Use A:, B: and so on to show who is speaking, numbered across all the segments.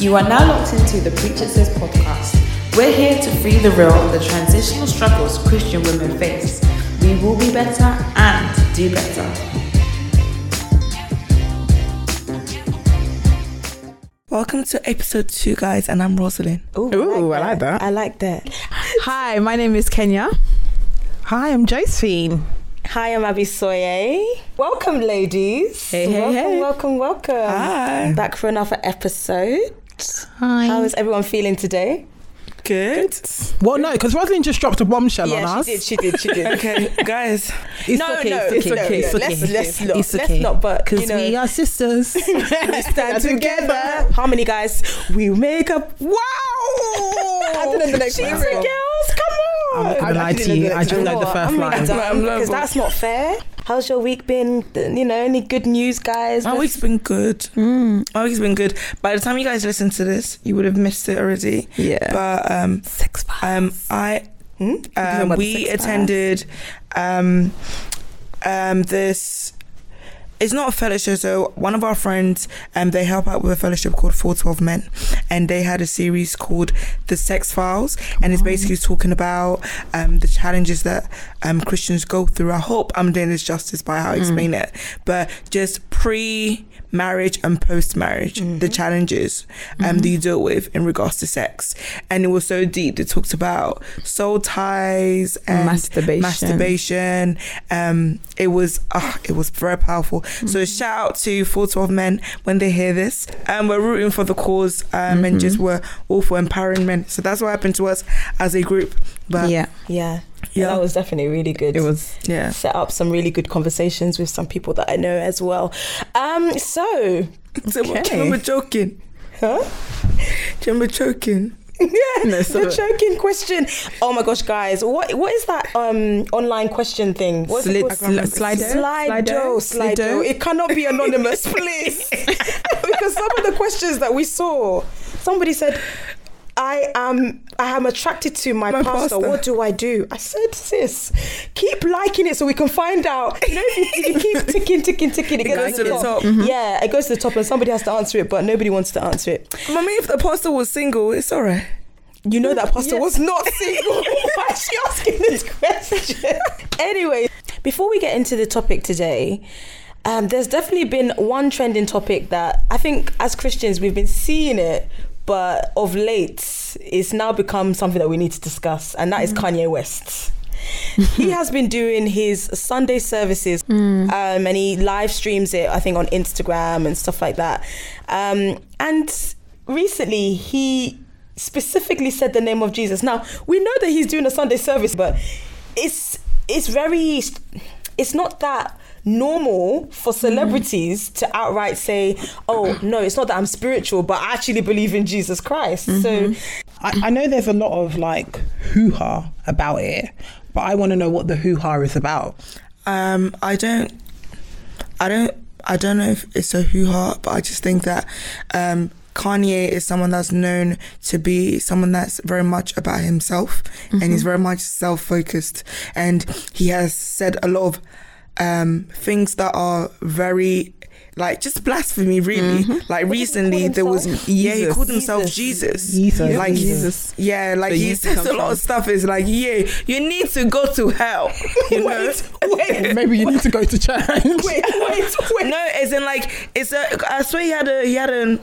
A: You are now locked into the Preach It Says podcast. We're here to free the real of the transitional struggles Christian women face. We will be better and do better.
B: Welcome to episode two, guys, and I'm Rosalind.
C: Ooh, I like that.
D: I like that.
C: Hi, my name is Kenya.
E: Hi, I'm Josephine.
D: Hi, I'm Abby Soye. Welcome, ladies.
C: Hey, hey,
D: welcome,
C: hey.
D: welcome, welcome.
B: Hi.
D: Back for another episode.
E: Hi.
D: How is everyone feeling today?
B: Good.
E: well, no, because Rosalind just dropped a bombshell
D: yeah,
E: on us.
D: she did. She did. She did.
B: Okay, guys.
E: It's
D: no,
E: okay,
D: no,
E: it's
D: no,
E: okay,
D: no,
E: it's
D: Let's
E: okay.
D: let's not.
E: It's
D: let's
E: okay.
D: not. But
E: Because
D: you know,
E: we are sisters.
D: we stand together. Harmony, guys. We make up. Wow! I don't know the next
E: Cheesy
D: line. girls, come on.
E: I'm not gonna
D: I
E: lie to
D: didn't
E: you, I
D: next
E: just know the first line.
D: because that's not fair. How's your week been? You know, any good news, guys?
B: My week's been good.
E: Mm.
B: My week's been good. By the time you guys listen to this, you would have missed it already.
C: Yeah.
B: But um,
E: Sex
B: um, I
D: Hmm?
B: um, we attended um, um, this. It's not a fellowship. So one of our friends, um, they help out with a fellowship called Four Twelve Men, and they had a series called The Sex Files, and it's basically talking about um, the challenges that um, Christians go through. I hope I'm doing this justice by how I explain it, but just pre marriage and post marriage, the challenges um, that you deal with in regards to sex. And it was so deep. They talked about soul ties and
C: Masturbation.
B: masturbation. Um, it was uh, it was very powerful. So shout out to 412 men when they hear this. Um, we're rooting for the cause um, and just we're all for empowering men. So that's what happened to us as a group. But
C: yeah,
D: Yeah.
B: Yeah.
D: That was definitely really good.
C: it was.
B: yeah.
D: set up some really good conversations with some people that I know as well. Um, so
B: So
C: Okay.
B: do you remember joking?
D: huh?
B: Do you remember choking?
D: Yeah,
C: No,
D: the choking question. Oh my gosh, guys, what what is that um online question thing? What's it
C: Slid-
D: called?
C: sli- Slido?
D: Slido,
C: Slido?
D: Slido. It cannot be anonymous, please. because some of the questions that we saw, somebody said, I am I am attracted to my,
B: My
D: pastor.
B: pastor.
D: What do I do? I said, sis, keep liking it so we can find out. You know, if you, if you keep ticking, ticking, ticking, it,
B: It
D: goes
B: to the top. Mm-hmm.
D: Yeah, it goes to the top, and somebody has to answer it, but nobody wants to answer it.
B: Mommy, if the pastor was single, it's alright.
D: You know that pastor
C: Yeah.
D: was not single. Why is she asking this question? anyway, before we get into the topic today, um, there's definitely been one trending topic that I think as Christians we've been seeing it, but of late it's now become something that we need to discuss, and that is Kanye West. he has been doing his Sunday services, um, and he live streams it. I think on Instagram and stuff like that. Um, and recently, he specifically said the name of Jesus. Now we know that he's doing a Sunday service, but it's it's very it's not that normal for celebrities to outright say, "Oh no, it's not that I'm spiritual, but I actually believe in Jesus Christ." So
E: I, I know there's a lot of like hoo ha about it, but I want to know what the hoo ha is about.
B: Um, I don't, I don't, I don't know if it's a hoo ha, but I just think that um, Kanye is someone that's known to be someone that's very much about himself, and he's very much self focused, and he has said a lot of um, things that are very. Like just blasphemy, really. Like recently, there was yeah, he called himself Jesus.
E: Jesus.
B: Like
C: Jesus.
B: yeah, like
C: So
B: he says a lot
C: from-
B: of stuff. Is like yeah, you need to go to hell. You know?
D: wait,
E: Maybe you need to go to church.
D: wait, wait, wait.
B: No, as in like it's a. I swear he had a. He had a.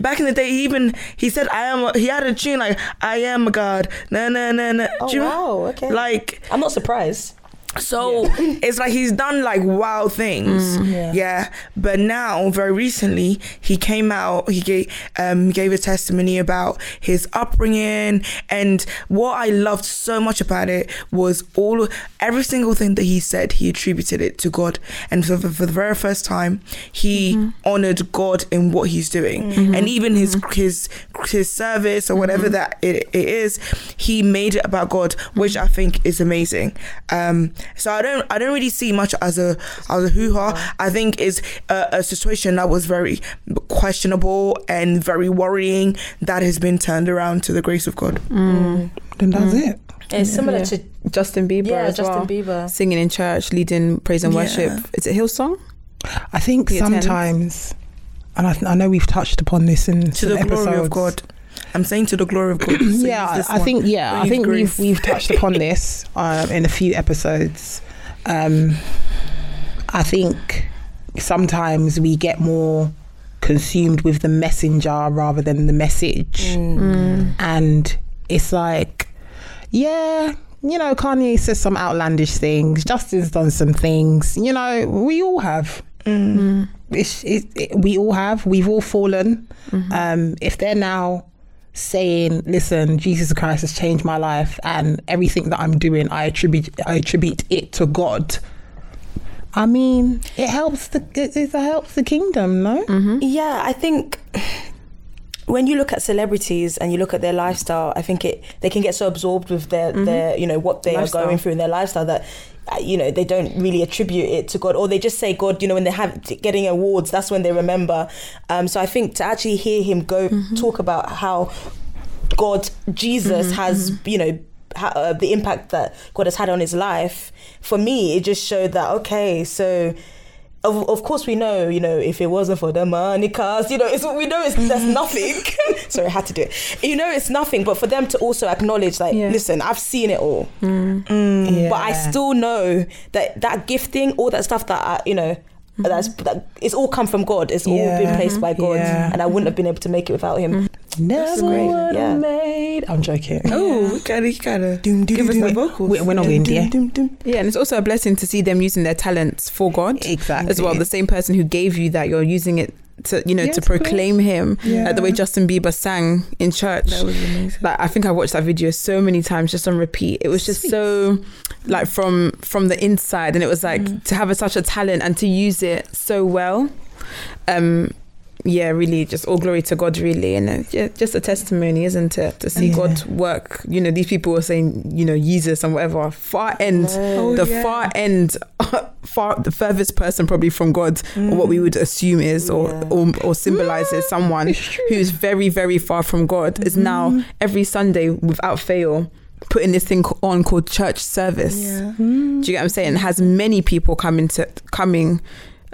B: Back in the day, he even he said, "I am." He had a tune like, "I am a god." No, no, no, no.
D: Oh, wow, okay.
B: Like
D: I'm not surprised.
B: So, it's like he's done like wild things.
D: Mm,
B: yeah. But now, very recently, he came out. He gave um gave a testimony about his upbringing, and what I loved so much about it was all every single thing that he said. He attributed it to God, and for, for the very first time, he honored God in what he's doing, and even his his his service or whatever that it, it is, he made it about God, which I think is amazing. Um, so I don't I don't really see much as a as a hoo ha. I think is a, a situation that was very questionable and very worrying that has been turned around to the grace of God. Mm. Mm.
E: Then that's mm. it.
D: It's similar
C: Yeah.
D: to
C: Justin Bieber
D: yeah,
C: as
D: Justin
C: well.
D: Bieber.
C: Singing in church, leading praise and
B: Yeah.
C: worship. Is it Hillsong?
E: I think sometimes and I, I know we've touched upon this in
B: To
E: some
B: the glory of. God. I'm saying to the glory of God. So
E: yeah, I
B: one.
E: think yeah,
B: Don't
E: I think
B: grace.
E: we've we've touched upon this uh, in a few episodes. Um, I think sometimes we get more consumed with the messenger rather than the message, and it's like, yeah. You know, Kanye says some outlandish things. Justin's done some things. You know, we all have. It's, it, it, we all have. We've all fallen. Um, if they're now saying, "Listen, Jesus Christ has changed my life, and everything that I'm doing, I attribute I attribute it to God." I mean, it helps the it, it helps the kingdom, no? Mm-hmm.
D: Yeah, I think when you look at celebrities and you look at their lifestyle, I think it they can get so absorbed with their their you know what they
B: Lifestyle.
D: are going through in their lifestyle that uh, you know they don't really attribute it to God or they just say God. You know when they have getting awards, that's when they remember. Um, so I think to actually hear him go talk about how God Jesus has you know. ha- Uh, the impact that God has had on his life, for me, it just showed that okay, so of, of course we know you know if it wasn't for the money cars you know it's we know it's there's nothing. Sorry I had to do it. You know it's nothing but for them to also acknowledge like
C: Yeah.
D: listen I've seen it all.
E: Yeah.
D: but I still know that that gifting all that stuff that I, you know mm-hmm. that's that it's all come from God. It's all been placed by God and I wouldn't have been able to make it without him mm.
E: Never
D: great,
E: would
D: yeah.
E: have made. I'm joking.
B: Oh, we gotta, you gotta give us the vocals.
E: We're, we're not in there.
C: Yeah, and it's also a blessing to see them using their talents for God.
E: Exactly.
C: As well, the same person who gave you that, you're using it to, you know,
E: Yeah,
C: to
E: to
C: proclaim Him.
E: Yeah.
C: Like the way Justin Bieber sang in church.
B: That was amazing.
C: like I think I watched that video so many times just on repeat. It was just so like from from the inside and it was like
B: Mm.
C: to have a, such a talent and to use it so well. Um yeah, really just all glory to God really and uh, yeah, just a testimony, isn't it? To see
E: Yeah.
C: God work. You know, these people were saying, you know, Jesus and whatever, far end
B: Oh,
C: the
B: yeah.
C: far end far the furthest person probably from God or what we would assume is or
D: Yeah.
C: or, or symbolizes someone who's very very far from God is now every Sunday without fail putting this thing on called church service.
B: Yeah.
C: Do you get what I'm saying? Has many people coming to coming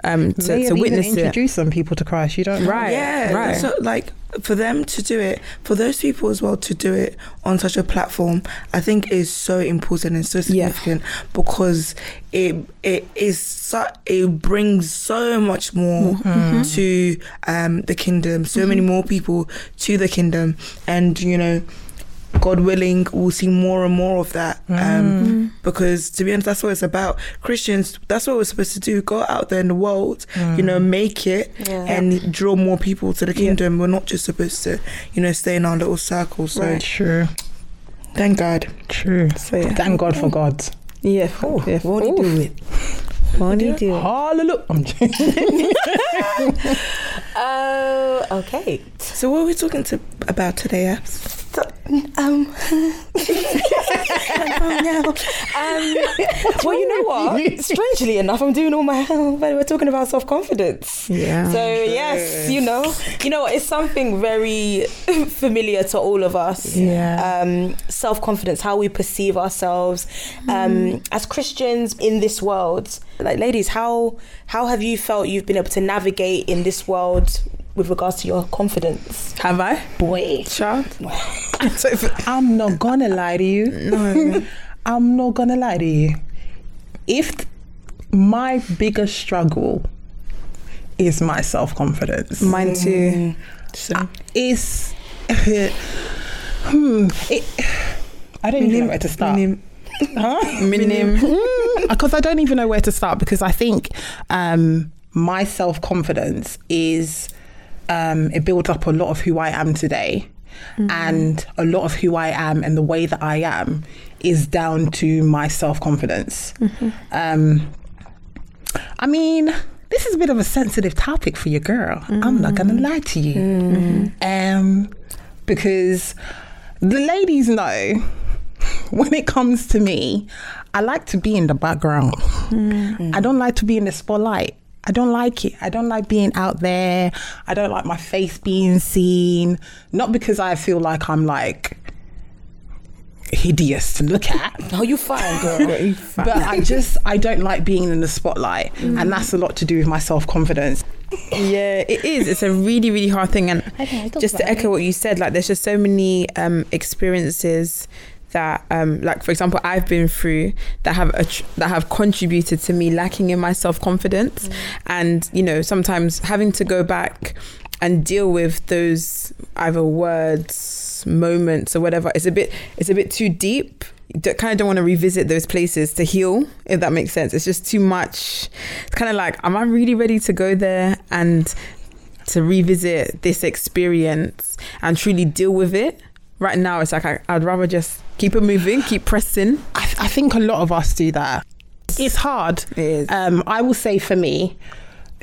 C: um to,
E: May
C: to witness
E: even
C: it.
E: introduced some people to Christ. You don't know.
C: Right.
B: yeah,
C: right.
B: So like for them to do it, for those people as well to do it on such a platform, I think is so important and so
C: Yeah.
B: significant because it it is so, it brings so much more
C: Mm-hmm.
B: to um, the kingdom, so many more people to the kingdom, and you know. God willing, we'll see more and more of that. Um, because to be honest, that's what it's about. Christians, that's what we're supposed to do. Go out there in the world, you know, make it
D: Yeah.
B: and draw more people to the kingdom. We're not just supposed to, you know, stay in our little circle. So
E: True.
B: thank God.
E: True.
C: So, yeah.
E: Thank God for God.
C: Yeah. yeah.
D: won't he do it won't he do it
E: Hallelujah. I'm joking.
D: oh okay
B: So what are we talking to about today, Abs?
D: Um, um, well, you know what? Strangely enough, I'm doing all my. But we're talking about self confidence.
C: Yeah.
D: So yes, you know, you know, it's something very familiar to all of us.
E: Yeah.
D: Um, self confidence, how we perceive ourselves um, as Christians in this world. Like, ladies, how how have you felt you've been able to navigate in this world with regards to your confidence?
C: Have I?
E: Boy.
C: Child. so if,
E: I'm not gonna lie to you.
C: no.
E: I'm not gonna lie to you. If th- my biggest struggle is my self confidence,
C: Mine too.
B: So
E: is hmm, it, I don't even know where to start.
C: Minim.
E: because I don't even know where to start because I think um, my self confidence is um, it builds up a lot of who I am today, and a lot of who I am and the way that I am is down to my self confidence. Um, I mean. This is a bit of a sensitive topic for your girl. I'm not gonna lie to you, um, because the ladies know when it comes to me, I like to be in the background. I don't like to be in the spotlight. I don't like it. I don't like being out there. I don't like my face being seen. Not because I feel like I'm like hideous to look at.
D: Oh, you fine, girl.
E: But I just I don't like being in the spotlight, and that's a lot to do with my self confidence.
C: yeah, it is. It's a really, really hard thing. And just to echo what you said, like there's just so many um, experiences that, um, like for example, I've been through that have attr that have contributed to me lacking in my self confidence, and you know sometimes having to go back and deal with those either words, moments, or whatever. It's a bit, it's a bit too deep. You kind of don't want to revisit those places to heal, if that makes sense. It's just too much. It's kind of like, am I really ready to go there and to revisit this experience and truly deal with it? Right now, it's like I, I'd rather just keep it moving, keep pressing.
E: I, I think a lot of us do that. It's hard.
C: It is.
E: Um, I will say for me,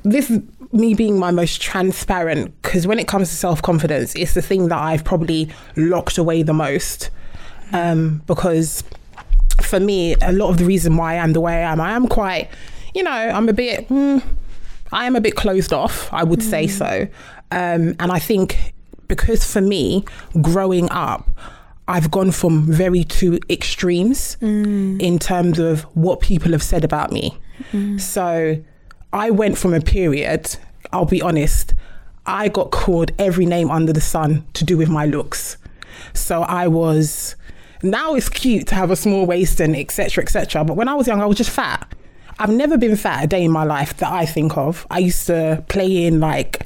E: this is me being my most transparent because when it comes to self confidence, it's the thing that I've probably locked away the most. Um, because for me, a lot of the reason why I am the way I am, I am quite, you know, I'm a bit, mm, I am a bit closed off, I would say so. Um, and I think because for me, growing up, I've gone from very two extremes mm. in terms of what people have said about me. Mm. So I went from a period, I'll be honest, I got called every name under the sun to do with my looks. So I was now it's cute to have a small waist and etc etc. But when I was young, I was just fat. I've never been fat a day in my life that I think of. I used to play in like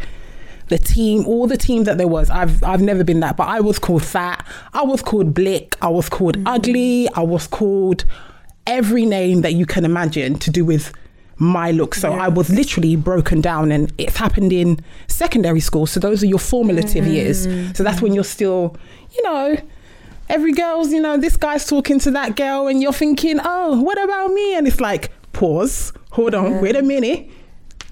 E: the team, all the team that there was. I've I've never been that, but I was called fat. I was called blick. I was called mm. ugly. I was called every name that you can imagine to do with my look. So I was literally broken down, and it's happened in secondary school. So those are your formative mm-hmm. years. So that's when you're still, you know. Every girl's, you know, this guy's talking to that girl, and you're thinking, oh, what about me? And it's like, pause, hold on, wait a minute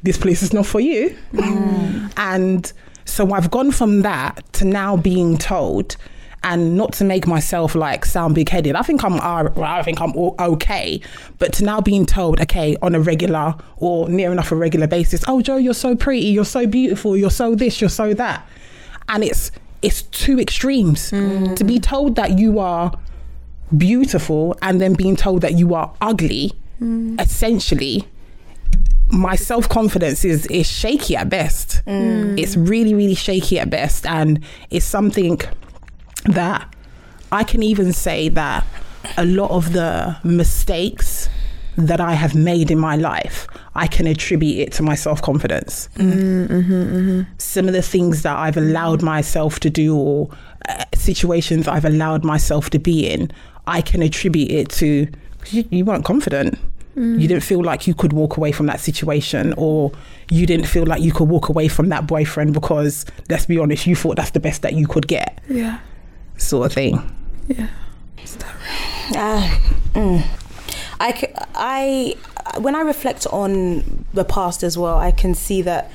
E: this place is not for you. Mm. And so I've gone from that to now being told, and not to make myself like sound big headed. I think I'm, I think I'm okay, but to now being told, okay, on a regular or near enough a regular basis, oh Joe, you're so pretty, you're so beautiful, you're so this, you're so that, and it's it's two extremes. Mm. To be told that you are beautiful and then being told that you are ugly mm. essentially my self confidence is is shaky at best. Mm. It's really really shaky at best, and it's something that I can even say that a lot of the mistakes that I have made in my life, I can attribute it to my self confidence. Mm, mm-hmm, mm-hmm. Some of the things that I've allowed myself to do, or uh, situations I've allowed myself to be in, I can attribute it to you, you weren't confident. You didn't feel like you could walk away from that situation, or you didn't feel like you could walk away from that boyfriend because, let's be honest, you thought that's the best that you could get,
B: Yeah.
E: sort of thing. Yeah.
D: Uh, mm. I, c- I, when I reflect on the past as well, I can see that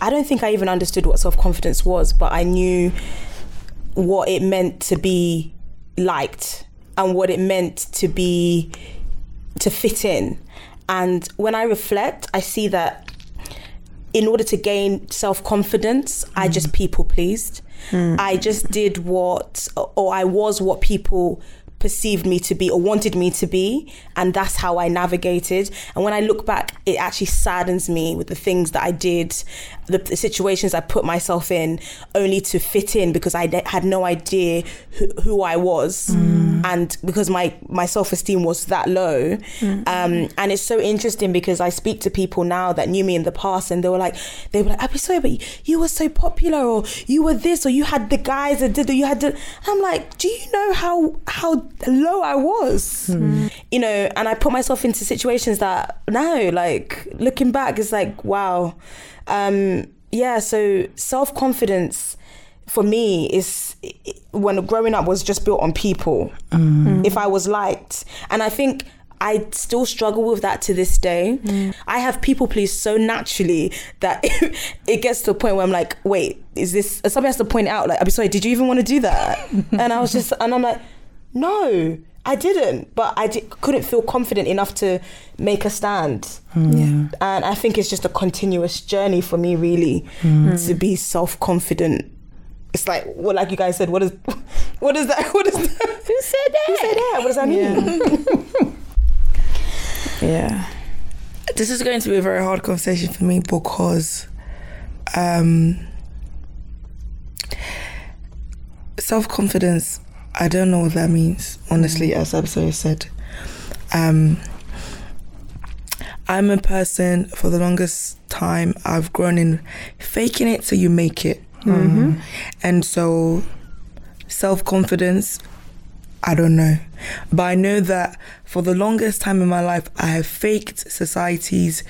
D: I don't think I even understood what self confidence was, but I knew what it meant to be liked and what it meant to be to fit in. And when I reflect, I see that in order to gain self confidence, I mm. just people pleased. Mm. I just did what, or I was what people perceived me to be or wanted me to be and that's how I navigated and when I look back it actually saddens me with the things that I did the, the situations I put myself in only to fit in because I d- had no idea who, who I was. Mm. And because my my self-esteem was that low. Mm. Um, and it's so interesting because I speak to people now that knew me in the past and they were like they were like I'd be sorry but you, were so popular or you were this or you had the guys that did or you had the I'm like do you know how how low I was? Hmm. You know and I put myself into situations that now like looking back it's like wow um yeah so self-confidence for me is when growing up was just built on people if i was liked and i think I still struggle with that to this day. I have people please so naturally that it gets to a point where I'm like, wait, is this somebody has to point out like, I'm sorry, did you even want to do that? and I was just, and I'm like, no, I didn't, but I di- couldn't feel confident enough to make a stand. Hmm.
B: Yeah.
D: And I think it's just a continuous journey for me, really, hmm. Hmm. to be self confident. It's like, well, like you guys said, what is, what is that? What is that? Who said that? Who said that? What does that mean?
C: Yeah.
B: This is going to be a very hard conversation for me because um, self confidence. I don't know what that means, honestly, as Abso said. Um, I'm a person for the longest time I've grown in faking it till you make it. Mm-hmm. And so self confidence, I don't know. But I know that for the longest time in my life, I have faked society's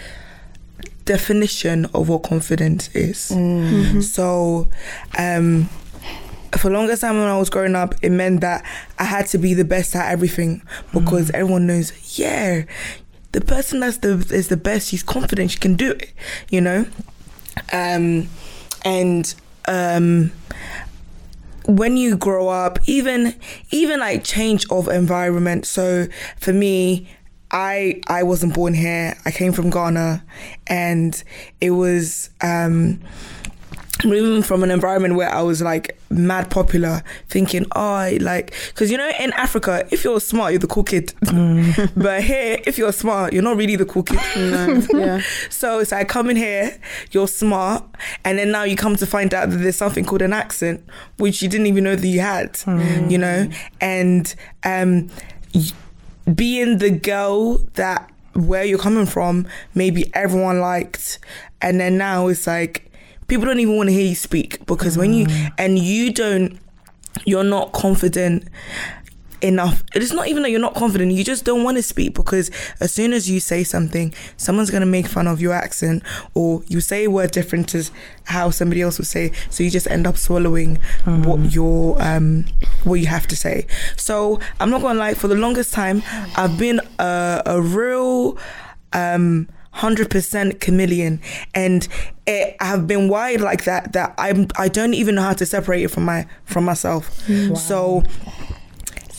B: definition of what confidence is. Mm-hmm. So, um, for the longest time when I was growing up, it meant that I had to be the best at everything because mm. everyone knows, yeah, the person that's the is the best, she's confident, she can do it, you know? Um, and um, when you grow up, even even like change of environment. So for me, I I wasn't born here. I came from Ghana, and it was um, moving from an environment where I was like mad popular, thinking, oh, like, because you know, in Africa, if you're smart, you're the cool kid. Mm. but here, if you're smart, you're not really the cool kid. No. yeah. So it's like coming here, you're smart, and then now you come to find out that there's something called an accent, which you didn't even know that you had, mm. you know, and um, being the girl that where you're coming from, maybe everyone liked, and then now it's like people don't even want to hear you speak because mm. when you mm. and you don't you're not confident enough. It's not even that you're not confident, you just don't want to speak because as soon as you say something, someone's going to make fun of your accent or you say a word different to how somebody else would say. So you just end up swallowing mm. what your um what you have to say. So I'm not going to lie, for the longest time, I've been a, a real um 100% chameleon and it have been wired like that that I'm I don't even know how to separate it from my from myself. Wow. So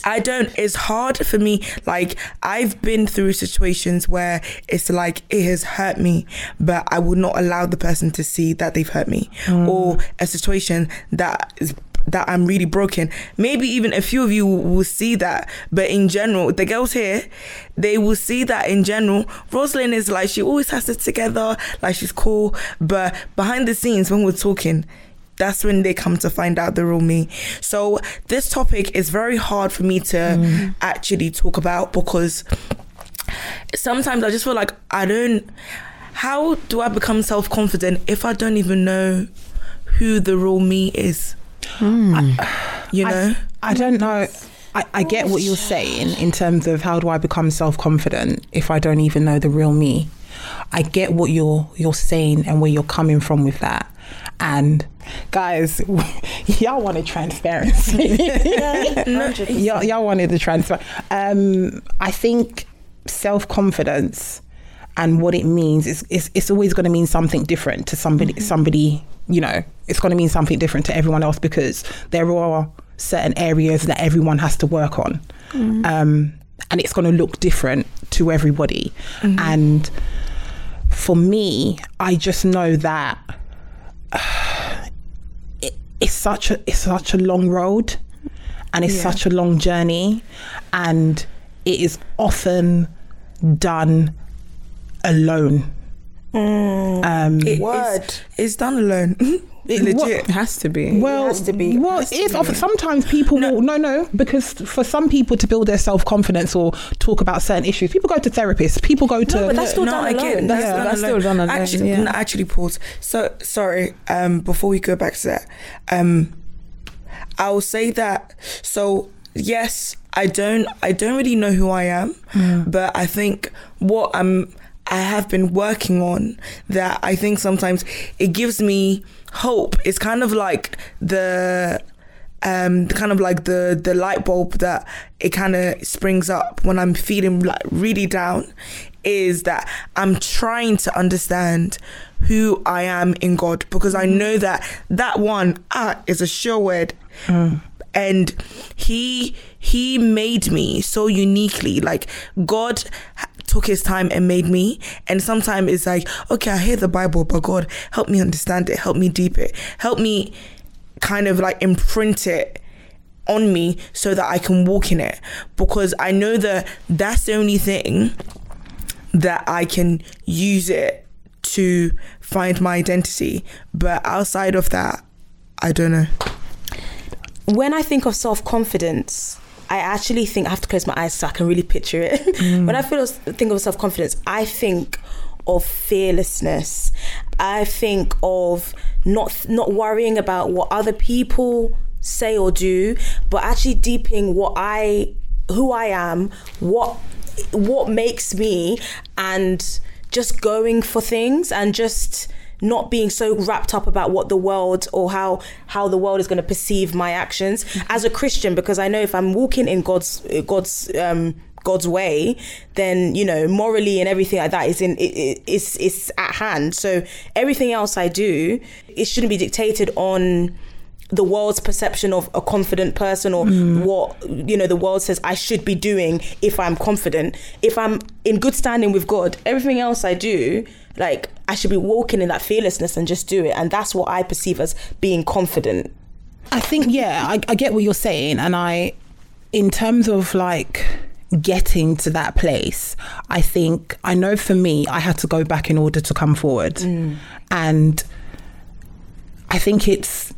B: I don't it's hard for me like I've been through situations where it's like it has hurt me but I would not allow the person to see that they've hurt me mm. or a situation that is that I'm really broken. Maybe even a few of you will see that, but in general, the girls here, they will see that in general. Rosalind is like she always has it together, like she's cool, but behind the scenes when we're talking, that's when they come to find out the real me. So this topic is very hard for me to mm. actually talk about because sometimes I just feel like I don't. How do I become self confident if I don't even know who the real me is?
E: Mm. I, you know, I, I don't know. I, I, get what you're saying in terms of how do I become self confident if I don't even know the real me. I get what you're you're saying and where you're coming from with that. And guys, y'all wanted transparency. yeah, y'all, y'all wanted the transfer. Um, I think self confidence and what it means is, is it's always going to mean something different to somebody mm-hmm. somebody you know it's going to mean something different to everyone else because there are certain areas that everyone has to work on mm-hmm. um, and it's going to look different to everybody mm-hmm. and for me i just know that uh, it, it's such a it's such a long road and it's yeah. such a long journey and it is often done alone.
B: Mm, um, it, Word. It's, it's done alone.
C: It legit what, has to be.
E: Well, it has to be. Well, it's often, sometimes people no. will no no because for some people to build their self confidence or talk about certain issues, people go to therapists. People go to.
D: No, but that's still no, done again.
B: That's, yeah, that's still done alone. Actually, yeah. actually, pause. So sorry. Um, before we go back to that, um, I will say that. So yes, I don't. I don't really know who I am, mm. but I think what I'm I have been working on that I think sometimes it gives me hope. It's kind of like the um kind of like the the light bulb that it kind of springs up when I'm feeling like really down is that I'm trying to understand who I am in God because I know that that one ah is a sure word. Mm. And he he made me so uniquely like God took his time and made me. And sometimes it's like, okay, I hear the Bible, but God, help me understand it, help me deep it, help me kind of like imprint it on me so that I can walk in it. Because I know that that's the only thing that I can use it to find my identity. But outside of that, I don't know.
D: When I think of self confidence, I actually think I have to close my eyes so I can really picture it. Mm. when I feel think of self confidence, I think of fearlessness. I think of not not worrying about what other people say or do, but actually deepening what I who I am, what what makes me and just going for things and just not being so wrapped up about what the world or how how the world is going to perceive my actions mm-hmm. as a Christian because I know if I'm walking in God's God's um God's way, then you know morally and everything like that is in it, it's it's at hand. So everything else I do, it shouldn't be dictated on the world's perception of a confident person or mm. what you know the world says I should be doing if I'm confident. If I'm in good standing with God, everything else I do, like I should be walking in that fearlessness and just do it. And that's what I perceive as being confident.
E: I think yeah, I, I get what you're saying, and I, in terms of like getting to that place, I think I know for me, I had to go back in order to come forward. Mm. And I think it's,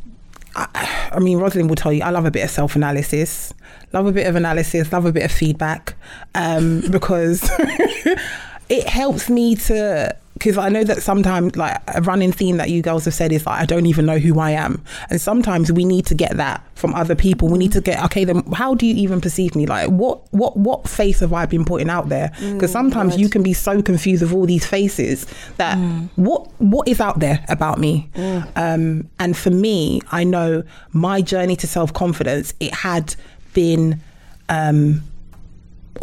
E: I, I, mean, Rosalind will tell you, I love a bit of self analysis, love a bit of analysis, love a bit of feedback, um, because it helps me to because I know that sometimes like a running theme that you girls have said is like I don't even know who I am, and sometimes we need to get that from other people. We need to get okay. Then how do you even perceive me? Like what what what face have I been putting out there? Because mm, sometimes you can be so confused with all these faces that mm. what what is out there about me? Mm. Um, and for me, I know my journey to self confidence. It had been. Um,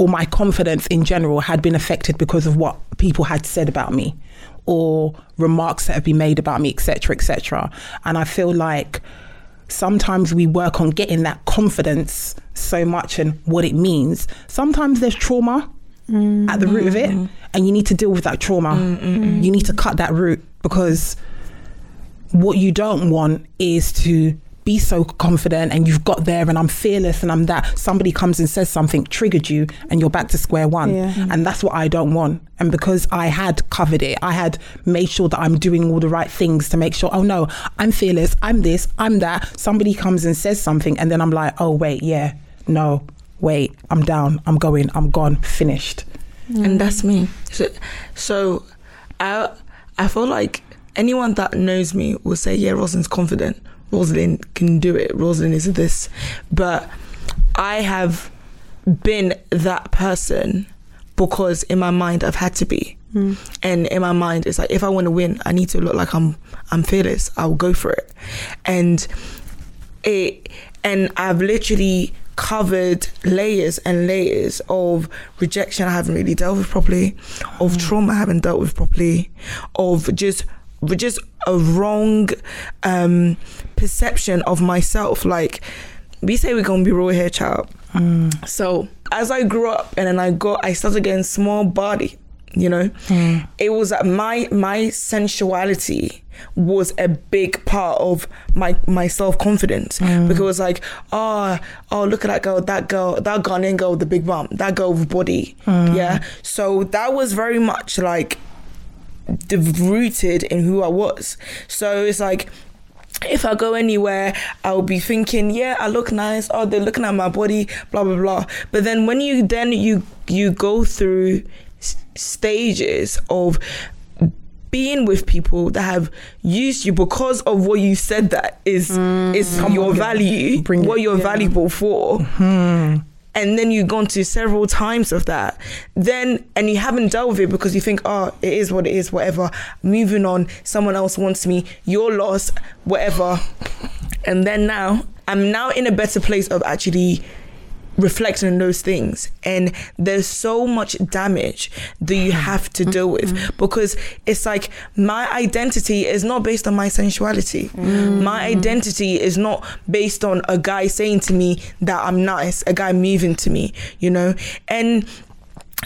E: or my confidence in general had been affected because of what people had said about me or remarks that have been made about me, etc., etc. And I feel like sometimes we work on getting that confidence so much and what it means. Sometimes there's trauma mm-hmm. at the root of it, and you need to deal with that trauma. Mm-hmm. You need to cut that root because what you don't want is to be so confident and you've got there and I'm fearless and I'm that. Somebody comes and says something, triggered you, and you're back to square one. Yeah. And that's what I don't want. And because I had covered it, I had made sure that I'm doing all the right things to make sure, oh no, I'm fearless, I'm this, I'm that. Somebody comes and says something, and then I'm like, oh, wait, yeah, no, wait, I'm down, I'm going, I'm gone, finished.
B: Mm. And that's me. So, so I, I feel like anyone that knows me will say, yeah, Rosalind's confident Rosalind can do it. Rosalind is this. But I have been that person because in my mind I've had to be. Mm. And in my mind it's like if I want to win, I need to look like I'm I'm fearless. I'll go for it. And it and I've literally covered layers and layers of rejection I haven't really dealt with properly, of mm. trauma I haven't dealt with properly, of just just a wrong um, perception of myself. Like we say we're gonna be raw hair child. Mm. So as I grew up and then I got I started getting small body, you know, mm. it was that my my sensuality was a big part of my my self confidence mm. because it was like, oh, oh, look at that girl, that girl, that Ghanaian girl with the big bum, that girl with body, mm. yeah. So that was very much like rooted in who I was. So it's like if I go anywhere, I'll be thinking, yeah, I look nice. Oh, they're looking at my body, blah blah blah. But then when you then you you go through stages of being with people that have used you because of what you said that is mm, is your value, what you're yeah. valuable for. Mm-hmm and then you've gone to several times of that, then and you haven't dealt with it because you think, oh, it is what it is, whatever. Moving on, someone else wants me, you're lost, whatever. And then now I'm now in a better place of actually reflecting on those things and there's so much damage that you have to deal with mm-hmm. because it's like my identity is not based on my sensuality mm-hmm. my identity is not based on a guy saying to me that i'm nice a guy moving to me you know and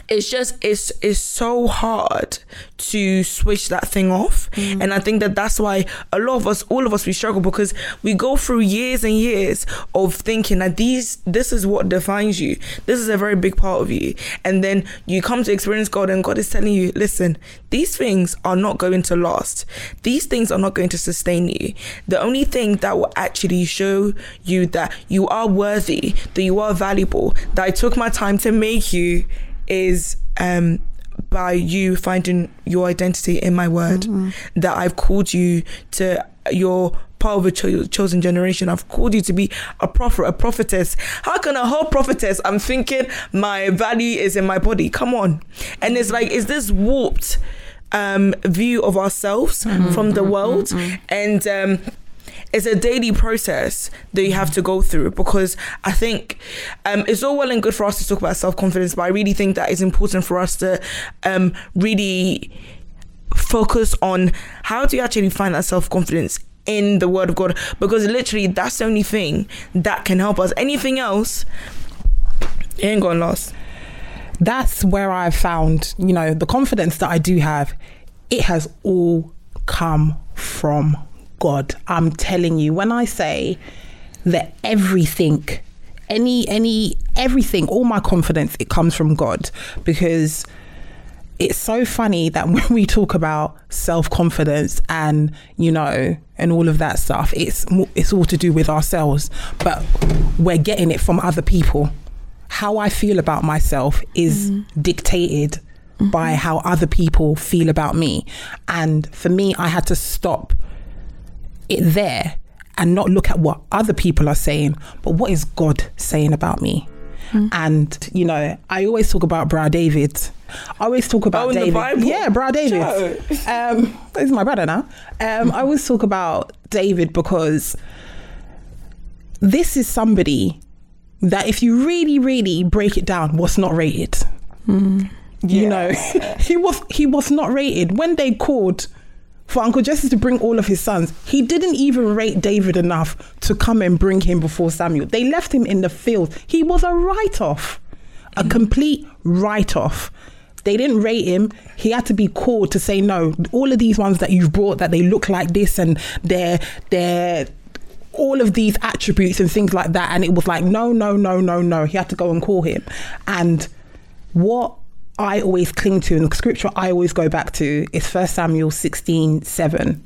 B: it's just it's it's so hard to switch that thing off. Mm. and i think that that's why a lot of us all of us we struggle because we go through years and years of thinking that these this is what defines you. This is a very big part of you. And then you come to experience god and god is telling you listen these things are not going to last. These things are not going to sustain you. The only thing that will actually show you that you are worthy that you are valuable that i took my time to make you is um, by you finding your identity in my word mm-hmm. that I've called you to your part of a cho- chosen generation. I've called you to be a prophet, a prophetess. How can a whole prophetess? I'm thinking my value is in my body. Come on. And it's like, is this warped um, view of ourselves mm-hmm. from the mm-hmm. world? Mm-hmm. And um, it's a daily process that you have to go through because I think um, it's all well and good for us to talk about self confidence, but I really think that it's important for us to um, really focus on how do you actually find that self confidence in the Word of God because literally that's the only thing that can help us. Anything else, it ain't gonna last.
E: That's where I've found, you know, the confidence that I do have, it has all come from God. I'm telling you, when I say that everything, any, any, everything, all my confidence, it comes from God because it's so funny that when we talk about self confidence and you know and all of that stuff, it's it's all to do with ourselves, but we're getting it from other people. How I feel about myself is mm-hmm. dictated mm-hmm. by how other people feel about me, and for me, I had to stop it there and not look at what other people are saying, but what is God saying about me? Mm. And you know, I always talk about Bra David. I always talk about
B: oh,
E: David. Yeah, Bra David. Um, he's my brother now. Um, I always talk about David because this is somebody that, if you really, really break it down, was not rated. Mm. You yeah. know, he was he was not rated when they called for Uncle Jesse to bring all of his sons. He didn't even rate David enough to come and bring him before Samuel. They left him in the field. He was a write off, a mm. complete write off. They didn't rate him. He had to be called to say no. All of these ones that you've brought that they look like this and they're they're all of these attributes and things like that. And it was like, no, no, no, no, no. He had to go and call him. And what I always cling to, and the scripture I always go back to is 1 Samuel 16 7.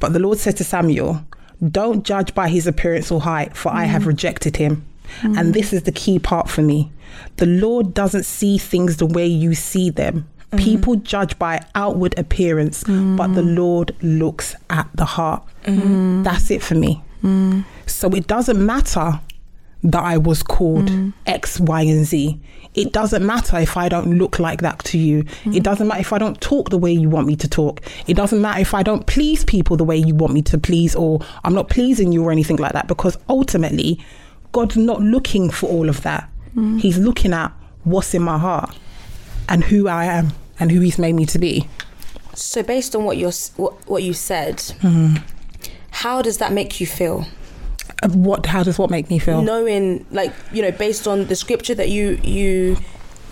E: But the Lord said to Samuel, Don't judge by his appearance or height, for mm. I have mm. rejected him. Mm. And this is the key part for me. The Lord doesn't see things the way you see them. Mm. People judge by outward appearance, but the mm. Lord looks at the heart. Mm. That's it for me. So it doesn't matter that I was called X, Y, and Z. It doesn't matter if I don't look like that to you. Mm. It doesn't matter if I don't talk the way you want me to talk. It doesn't matter if I don't please people the way you want me to please or I'm not pleasing you or anything like that because ultimately God's not looking for all of that. Mm. He's looking at what's in my heart and who I am and who he's made me to be.
D: So based on what you're what, what you said, mm. how does that make you feel?
E: What how does what make me feel
D: knowing like you know based on the scripture that you you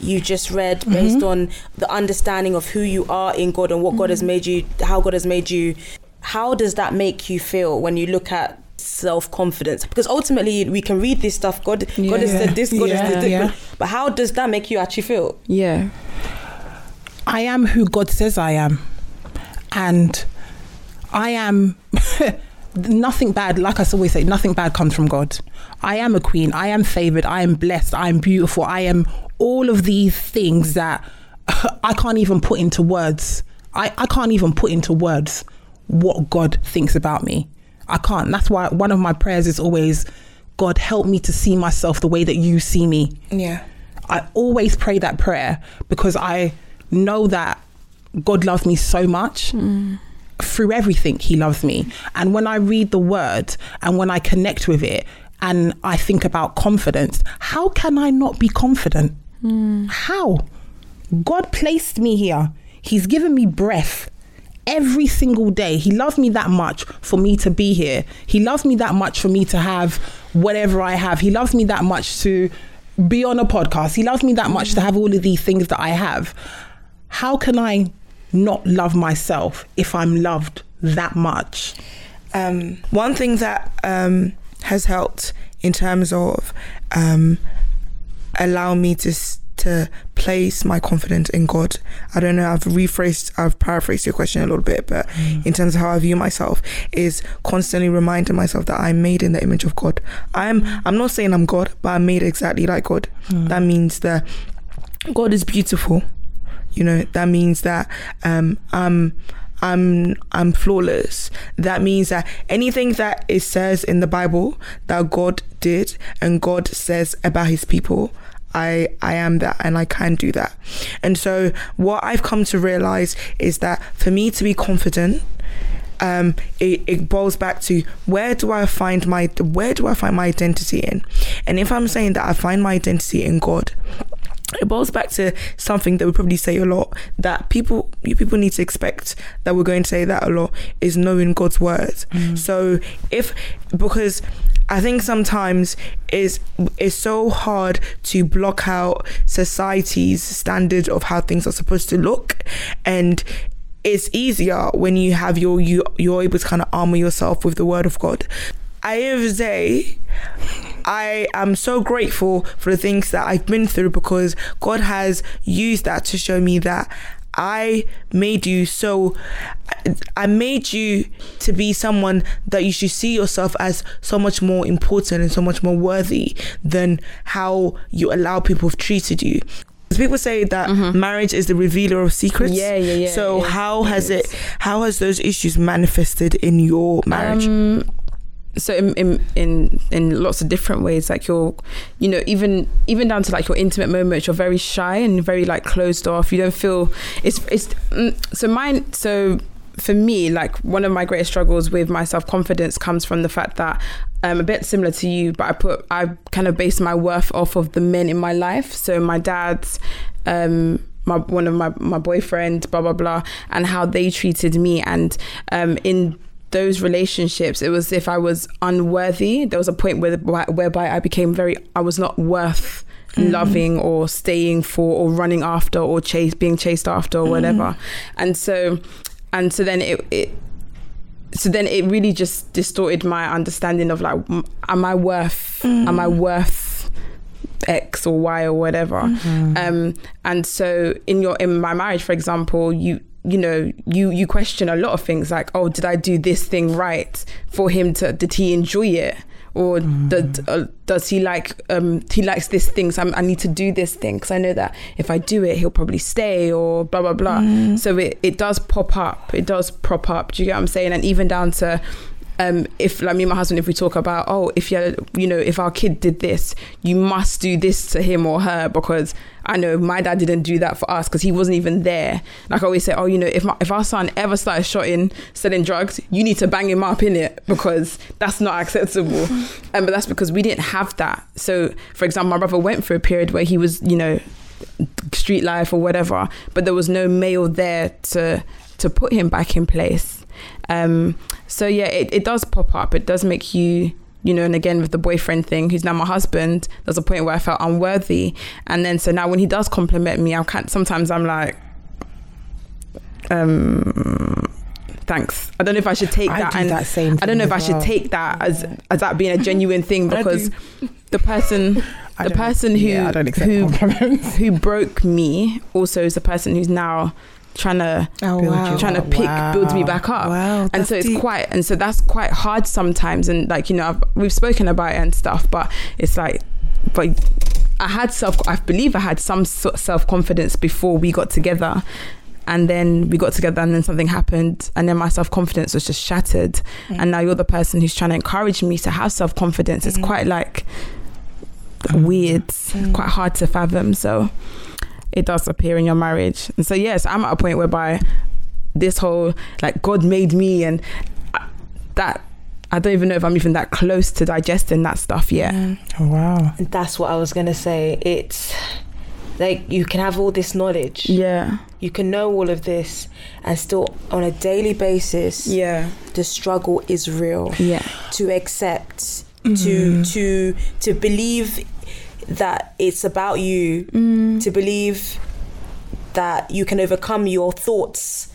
D: you just read mm-hmm. based on the understanding of who you are in God and what mm-hmm. God has mm-hmm. made you how God has made you how does that make you feel when you look at self confidence because ultimately we can read this stuff God yeah. God has said this God yeah. has said this yeah. but how does that make you actually feel
E: yeah I am who God says I am and I am nothing bad, like I always say, nothing bad comes from God. I am a queen. I am favored. I am blessed. I am beautiful. I am all of these things that I can't even put into words. I, I can't even put into words what God thinks about me. I can't. That's why one of my prayers is always, God, help me to see myself the way that you see me.
B: Yeah.
E: I always pray that prayer because I know that God loves me so much. Mm through everything he loves me and when i read the word and when i connect with it and i think about confidence how can i not be confident mm. how god placed me here he's given me breath every single day he loves me that much for me to be here he loves me that much for me to have whatever i have he loves me that much to be on a podcast. He loves me that much to have all of these things that I have. How can I not love myself if I'm loved that much?
B: Um, one thing that um, has helped in terms of um, allow me to to place my confidence in God. I don't know. I've rephrased, I've paraphrased your question a little bit, but mm. in terms of how I view myself, is constantly reminding myself that I'm made in the image of God. I'm. I'm not saying I'm God, but I'm made exactly like God. Mm. That means that God is beautiful. You know. That means that um, I'm. I'm I'm flawless. That means that anything that it says in the Bible that God did and God says about his people, I I am that and I can do that. And so what I've come to realize is that for me to be confident um, it, it boils back to where do I find my where do I find my identity in? And if I'm saying that I find my identity in God, it boils back to something that we probably say a lot that people you people need to expect that we're going to say that a lot is knowing God's word. Mm. So if because I think sometimes is it's so hard to block out society's standard of how things are supposed to look and it's easier when you have your you you're able to kind of armor yourself with the word of God. I have say I am so grateful for the things that I've been through because God has used that to show me that I made you so I made you to be someone that you should see yourself as so much more important and so much more worthy than how you allow people have treated you. People say that mm-hmm. marriage is the revealer of secrets.
C: Yeah, yeah, yeah.
B: So yeah, how has it how has those issues manifested in your marriage? Um,
C: so in, in in in lots of different ways like you're you know even even down to like your intimate moments you're very shy and very like closed off. You don't feel it's it's mm, so mine so for me like one of my greatest struggles with my self-confidence comes from the fact that I'm um, a bit similar to you but I put I kind of base my worth off of the men in my life. So my dad's um my one of my my boyfriend blah blah blah and how they treated me. And um in those relationships, it was if I was unworthy. There was a point where whereby I became very, I was not worth mm. loving or staying for or running after or chase being chased after or whatever. Mm. And so, and so then it, it so then it really just distorted my understanding of like, am I worth? Mm. Am I worth? X or Y or whatever. Mm-hmm. Um, and so in your in my marriage, for example, you you know you you question a lot of things like oh did i do this thing right for him to did he enjoy it? Or mm. did, uh, does he like um he likes this thing so I'm, i need to do this thing. Because i know that if i do it he'll probably stay or blah blah blah. Mm. so it, it does pop up. It does prop up. Do you get what i'm saying? And even down to um, if like me and my husband, if we talk about, oh, if you you know, if our kid did this, you must do this to him or her because I know my dad didn't do that for us because he wasn't even there. Like I always say, oh, you know, if my, if our son ever started shotting, selling drugs, you need to bang him up in it because that's not acceptable. And um, but that's because we didn't have that. So, for example, my brother went through a period where he was, you know, street life or whatever, but there was no male there to to put him back in place. Um, so yeah, it, it does pop up. It does make you you know, and again with the boyfriend thing, who's now my husband, there's a point where I felt unworthy. And then so now when he does compliment me, I can't sometimes I'm like, um thanks. I don't know if I should take that
E: and that same
C: I don't know if I should take that as as that being a genuine thing because the person the person who yeah, who, who broke me also is the person who's now trying to oh, wow. trying to pick wow. build me back up wow, and so it's deep. quite and so that's quite hard sometimes and like you know I've, we've spoken about it and stuff but it's like but I had self I believe I had some sort of self confidence before we got together and then we got together and then something happened and then my self-confidence was just shattered mm. and now you're the person who's trying to encourage me to have self-confidence mm. it's quite like weird mm. quite hard to fathom so it does appear in your marriage. And so, yes, I'm at a point whereby this whole like God made me and that I don't even know if I'm even that close to digesting that stuff yet.
E: Oh, wow.
D: That's what I was going to say. It's like you can have all this knowledge.
C: Yeah.
D: You can know all of this and still on a daily basis.
C: Yeah.
D: The struggle is real.
C: Yeah.
D: To accept, mm. to to to believe that it's about you mm. to believe that you can overcome your thoughts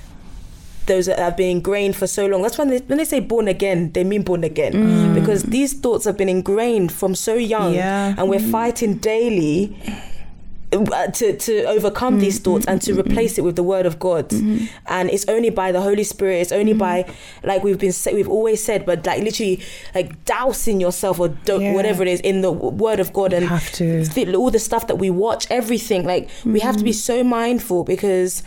D: those that have been ingrained for so long. That's when they, when they say born again, they mean born again mm. because these thoughts have been ingrained from so young,
B: Yeah.
D: and we're mm. fighting daily Uh, to to overcome these mm-hmm. thoughts and to mm-hmm. replace it with the word of God. Mm-hmm. And it's only by the Holy Spirit. It's only by like we've been sa- we've always said, but like literally like dousing yourself or do-
B: Yeah.
D: whatever it is in the word of God and
E: have to.
D: all the stuff that we watch, everything. Like we have to be so mindful because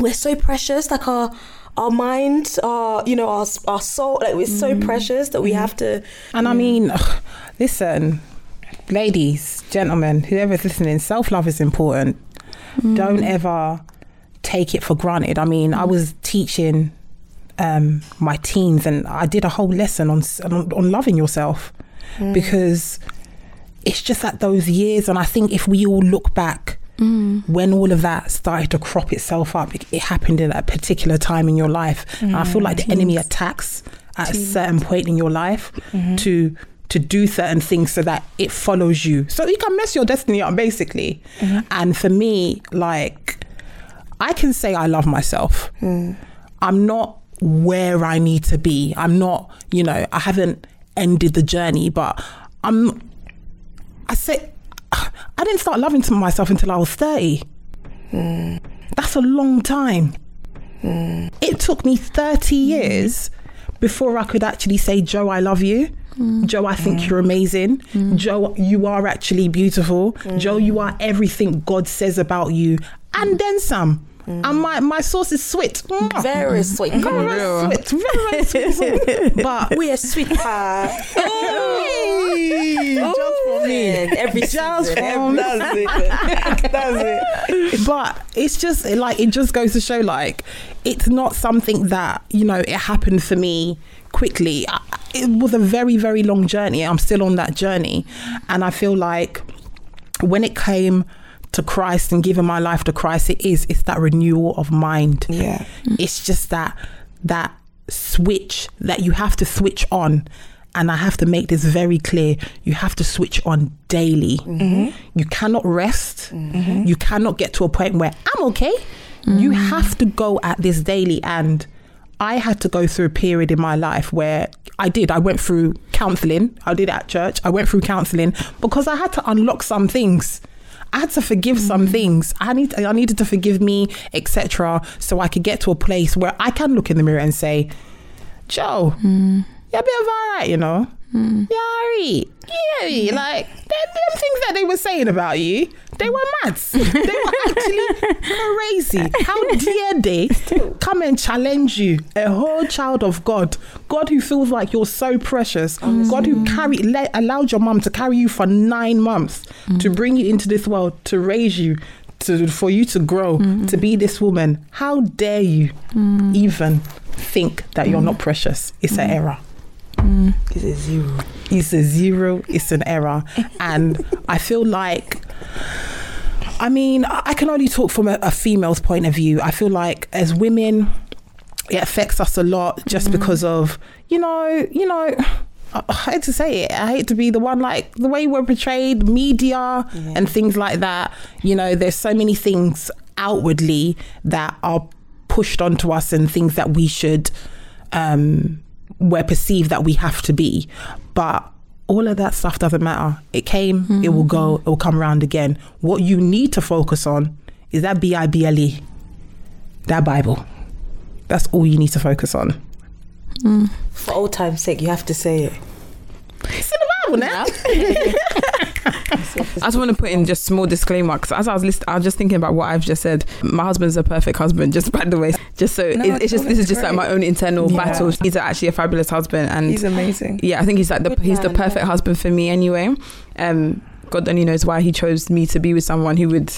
D: we're so precious. Like our our mind, our you know our our soul. Like we're so precious that we have to.
E: And I mm. mean, ugh, listen, ladies, gentlemen, whoever's listening, self love is important. Don't mm. ever take it for granted. I mean, I was teaching um, my teens, and I did a whole lesson on on, on loving yourself mm. because it's just at those years, and I think if we all look back. Mm. When all of that started to crop itself up, it, it happened in a particular time in your life. And I feel like the enemy attacks at a certain point in your life mm-hmm. to to do certain things so that it follows you. So you can mess your destiny up basically. Mm-hmm. And for me, like I can say I love myself. Mm. I'm not where I need to be. I'm not, you know, I haven't ended the journey, but I'm I say I didn't start loving to myself until I was 30. Mm. That's a long time. Mm. It took me 30 years before I could actually say, Joe, I love you. Mm. Joe, I think you're amazing. Mm. Joe, you are actually beautiful. Mm. Joe, you are everything God says about you. And then some. Mm. And my, my sauce is sweet. Mm.
D: Very sweet. Come
E: Very
D: on.
E: sweet. Very sweet. but
D: We are sweet pie.
E: Oh, just for me.
D: Every
E: Just
D: season.
E: for me.
B: That's it. That's it.
E: but it's just like it just goes to show like it's not something that you know it happened for me quickly I- it was a very very long journey i'm still on that journey and i feel like when it came to christ and giving my life to christ it is it's that renewal of mind.
B: Yeah. Mm.
E: it's just that that switch that you have to switch on. And i have to make this very clear. You have to switch on daily. Mm-hmm. You cannot rest. Mm-hmm. You cannot get to a point where i'm okay. You mm. have to go at this daily. And i had to go through a period in my life where i did. I went through counseling. I did at church. I went through counseling because i had to unlock some things I had to forgive some mm. things. I need I needed to forgive me, etc. So I could get to a place where I can look in the mirror and say, Joe, mm. you're a bit of alright, you know. Mm. Yeah, alright. Mm. Yeah, like them, them things that they were saying about you, they were mad. They were actually crazy. How dare they come and challenge you, a whole child of God, God who feels like you're so precious, mm. God who carried let, allowed your mum to carry you for nine months to bring you into this world, to raise you, to for you to grow, to be this woman. How dare you even think that you're not precious? It's an error.
B: It's a zero.
E: It's a zero, it's an error. And I feel like, I mean, I can only talk from a, a female's point of view. I feel like as women, it affects us a lot just because of, you know, you know, I I hate to say it. I hate to be the one like the way we're portrayed, media and things like that. You know, there's so many things outwardly that are pushed onto us and things that we should um we're perceived that we have to be. But all of that stuff doesn't matter. It came, it will go, it will come around again. What you need to focus on is that B I B L E, that Bible. That's all you need to focus on.
D: For old time's sake, you have to say it.
E: It's in the Bible now.
C: I just want to put in just small disclaimer because as I was listening, I was just thinking about what I've just said. My husband's a perfect husband, just by the way. Just so
B: No,
C: it, it's just this is
B: that's
C: just like my own internal
B: Yeah.
C: battle. He's actually a fabulous husband, and
B: He's amazing.
C: yeah, I think he's like the
D: Good
C: he's the
D: man,
C: perfect husband for me anyway. Um, God only knows why he chose me to be with someone who would.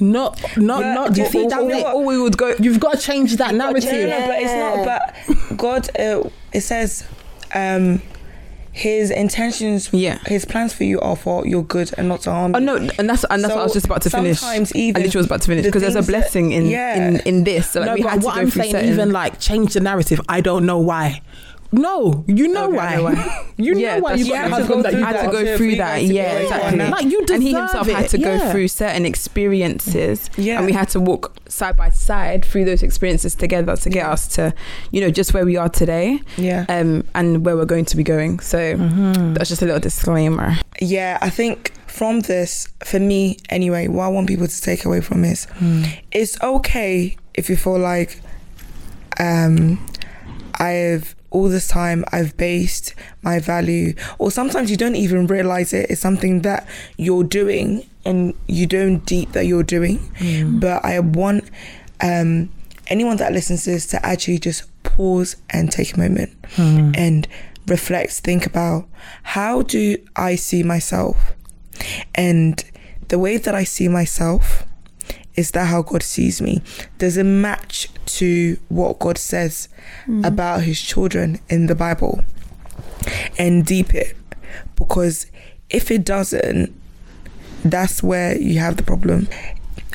E: Not, not,
B: But
E: not. You
B: or-
E: see that?
B: or-
E: way-
C: Or we would go.
E: You've got to change that
B: No,
E: narrative.
B: no, but it's not. But God, uh, it says, um, His intentions,
C: Yeah.
B: His plans for you are for your good and not to harm.
C: Oh
B: you.
C: no, and that's and that's what I was just about to finish.
B: sometimes even
C: I
B: even
C: literally was about to finish
B: the
C: because there's a
B: things that-
C: blessing in
B: yeah.
C: in in this. So like
E: no,
C: we
E: but
C: had to
E: what
C: go
E: I'm
C: through
E: saying,
C: certain.
E: even like change the narrative. I don't know why. No, you know
C: Okay,
E: why.
C: Know why.
E: you
C: Yeah,
E: know why you got
C: true.
E: a
C: You
E: husband that
C: had to go
B: to
C: through that. Yeah, exactly.
E: Like, you deserve
C: and he himself had
E: it,
C: to go
E: yeah.
C: through certain experiences,
B: Yeah.
C: and we had to walk side by side through those experiences together to get us to, you know, just where we are today,
B: Yeah.
C: um, and where we're going to be going. So
E: Mm-hmm.
C: that's just a little disclaimer.
B: Yeah, I think from this, for me anyway, what I want people to take away from is it's okay if you feel like um I've all this time I've based my value or sometimes you don't even realize it. It's something that you're doing and you don't deep that you're doing. But I want um anyone that listens to this to actually just pause and take a moment and reflect, think about how do I see myself? And the way that I see myself is that how God sees me? Does it match to what God says about his children in the Bible? And deep it. Because if it doesn't, that's where you have the problem.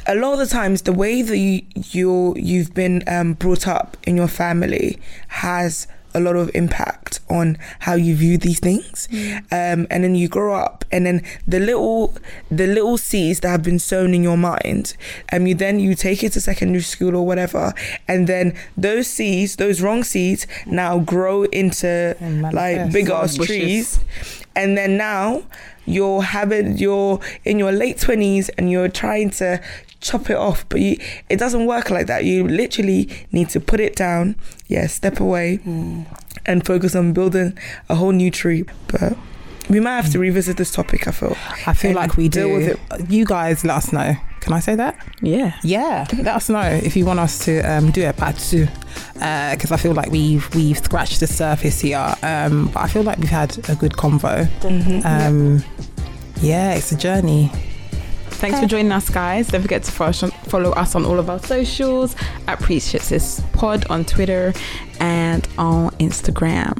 B: A lot of the times, the way that you you you've been um, brought up in your family has a lot of impact on how you view these things. Um, and then you grow up, and then the little the little seeds that have been sown in your mind, and you then you take it to secondary school or whatever, and then those seeds, those wrong seeds, now grow into like big ass trees. And then now you're having you're in your late 20s and you're trying to chop it off but you, it doesn't work like that you literally need to put it down yeah step away and focus on building a whole new tree but we might have to revisit this topic i feel
E: I feel
B: and
E: like we
B: deal
E: do.
B: with
E: You guys, let us know. Can I say that?
C: Yeah.
E: Yeah, let us know if you want us to um, do a part two, because I feel like we've we've scratched the surface here. Um, but I feel like we've had a good convo. Um, yeah, it's a journey.
C: Thanks for joining us, guys. Don't forget to follow, us on all of our socials at Preach Pod on Twitter and on Instagram.